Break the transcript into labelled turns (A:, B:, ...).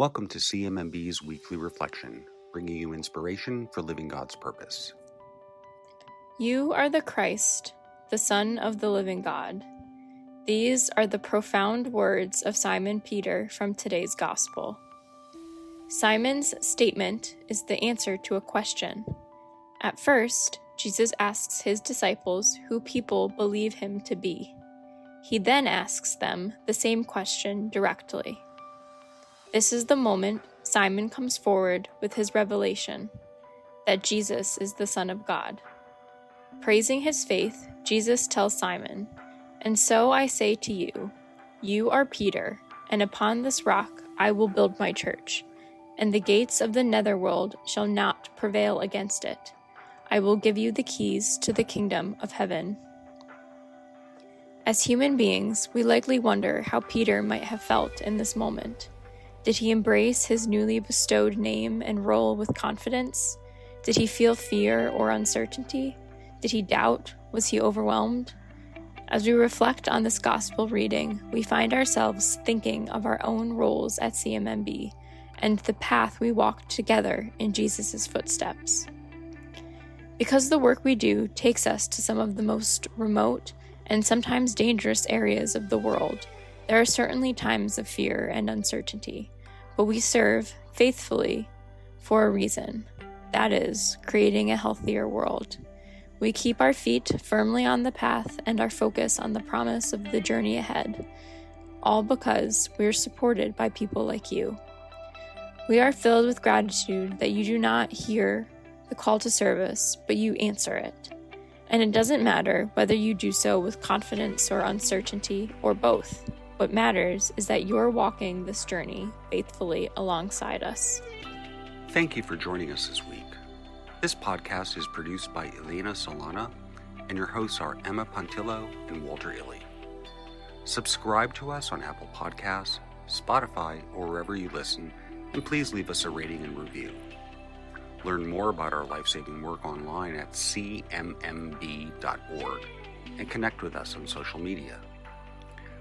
A: Welcome to CMMB's weekly reflection, bringing you inspiration for living God's purpose.
B: You are the Christ, the Son of the living God. These are the profound words of Simon Peter from today's Gospel. Simon's statement is the answer to a question. At first, Jesus asks his disciples who people believe him to be. He then asks them the same question directly. This is the moment Simon comes forward with his revelation that Jesus is the Son of God. Praising his faith, Jesus tells Simon, And so I say to you, you are Peter, and upon this rock I will build my church, and the gates of the netherworld shall not prevail against it. I will give you the keys to the kingdom of heaven. As human beings, we likely wonder how Peter might have felt in this moment. Did he embrace his newly bestowed name and role with confidence? Did he feel fear or uncertainty? Did he doubt? Was he overwhelmed? As we reflect on this gospel reading, we find ourselves thinking of our own roles at CMMB and the path we walk together in Jesus' footsteps. Because the work we do takes us to some of the most remote and sometimes dangerous areas of the world, there are certainly times of fear and uncertainty, but we serve faithfully for a reason that is, creating a healthier world. We keep our feet firmly on the path and our focus on the promise of the journey ahead, all because we are supported by people like you. We are filled with gratitude that you do not hear the call to service, but you answer it. And it doesn't matter whether you do so with confidence or uncertainty or both. What matters is that you're walking this journey faithfully alongside us.
A: Thank you for joining us this week. This podcast is produced by Elena Solana, and your hosts are Emma Pontillo and Walter Illy. Subscribe to us on Apple Podcasts, Spotify, or wherever you listen, and please leave us a rating and review. Learn more about our life saving work online at cmmb.org and connect with us on social media.